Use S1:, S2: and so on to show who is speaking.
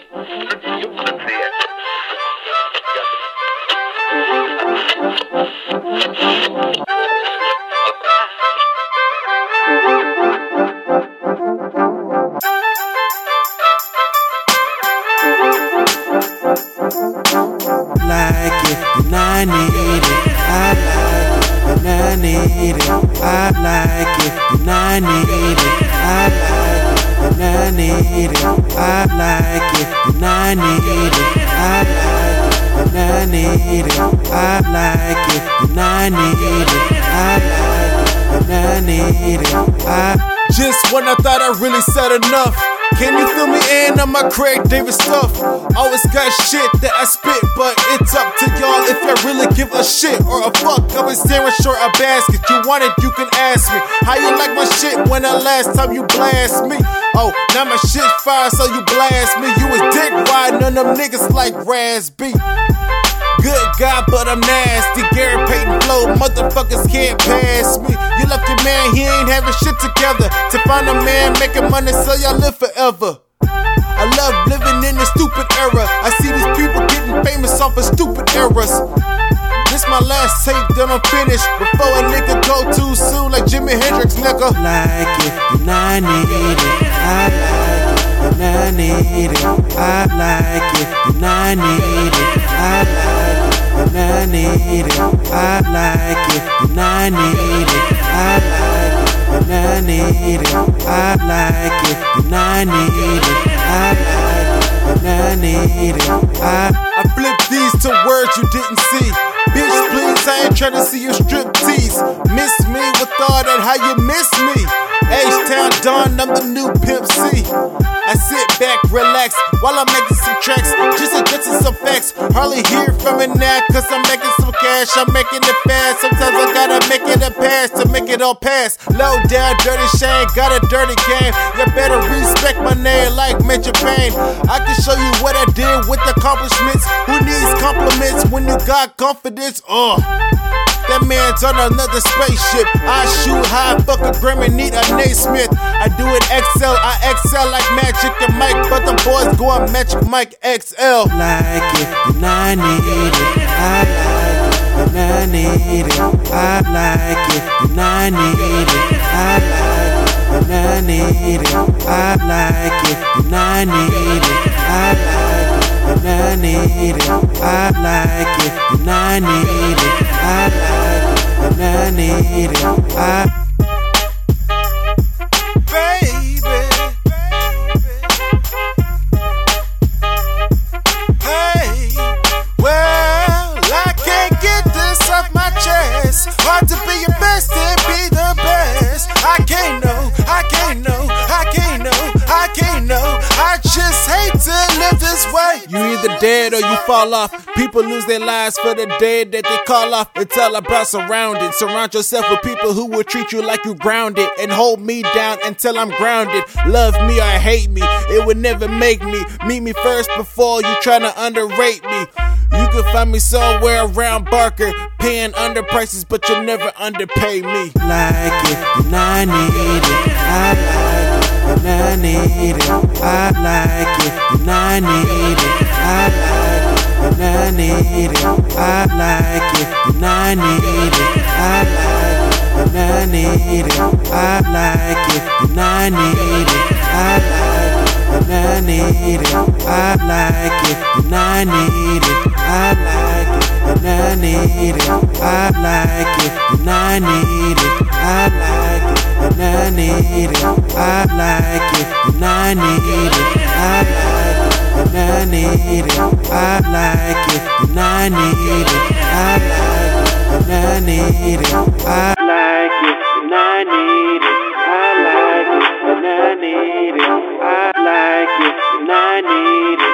S1: I like it, and I need it. I like it, and I need it. I like it, and I need it. I like it, and I need it. I like it, and I need it. I like it, and I need it. I I. I
S2: just when I thought I really said enough. Can you feel me in on my Craig David stuff? Always got shit that I spit, but it's up to y'all if y'all really give a shit or a fuck. I was staring short a basket. You want it, you can ask me. How you like my shit when the last time you blast me? Oh, now my shit fire, so you blast me. You was dick riding on them niggas like Raspy. Good God, but I'm nasty. Gary Payton flow, motherfuckers can't pass me. Man, he ain't having shit together. To find a man making money so y'all live forever. I love living in the stupid era. I see these people getting famous off of stupid eras. This my last tape, then I'm finished. Before a nigga go too soon, like Jimi Hendrix, nigga.
S1: Like it, and I need it. I like it, and I need it. I like it, and I need it. I like and I need it. I like it, and I need it. I like it, I need it. I like it, and I need it. I like it, and I need it. I,
S2: I flip these to words you didn't see. Bitch, please, I ain't trying to see you strip tease. Miss me with all that, how you miss me? H-Town Don, I'm the new Pimp C. I sit back, relax, while I'm making some tracks, just adjusting some facts. Hardly hear from it now, cause I'm making some cash, I'm making it fast. Sometimes I gotta make it a pass to make it all pass. Low down, dirty Shane, got a dirty game. You better respect my name like Major Payne. I can show you what I did with accomplishments. Who needs compliments when you got confidence? Uh. Man's on another spaceship. I shoot high, fuck a Grammy, need a Naismith. I do it XL, I excel like Magic and Mike, but the boys going Magic Mike XL.
S1: Like it, and I need it. I like it, and I need it. I like it, and I need it. I like it, and I need it. I like it, and I need it. I like it, and I need it. I like it, and I need it. I like and I need it. I
S2: baby, hey, well, I can't get this off my chest. Hard to be your best and be the best. I can't know, I can't know, I can't know, I can't know. I just hate to live this way. Dead or you fall off. People lose their lives for the dead that they call off. It's all about surrounding. Surround yourself with people who will treat you like you grounded and hold me down until I'm grounded. Love me or hate me, it would never make me. Meet me first before you try to underrate me. You can find me somewhere around Barker, paying under prices, but you'll never underpay me.
S1: Like it, and I need it. I like it, and I need it. I like it, and I need it. I like it, and I need it. I like it, and I need it. I like it, and I need it. I like it, and I need it. I like it, and I need it. I like it, and I need it. I like it, and I need it. I like it, I need it. I like it and I need it. I like it and I need it. I like it and I need it. I like it and I need it. I like it and I need it. I need it. I like it and I need it.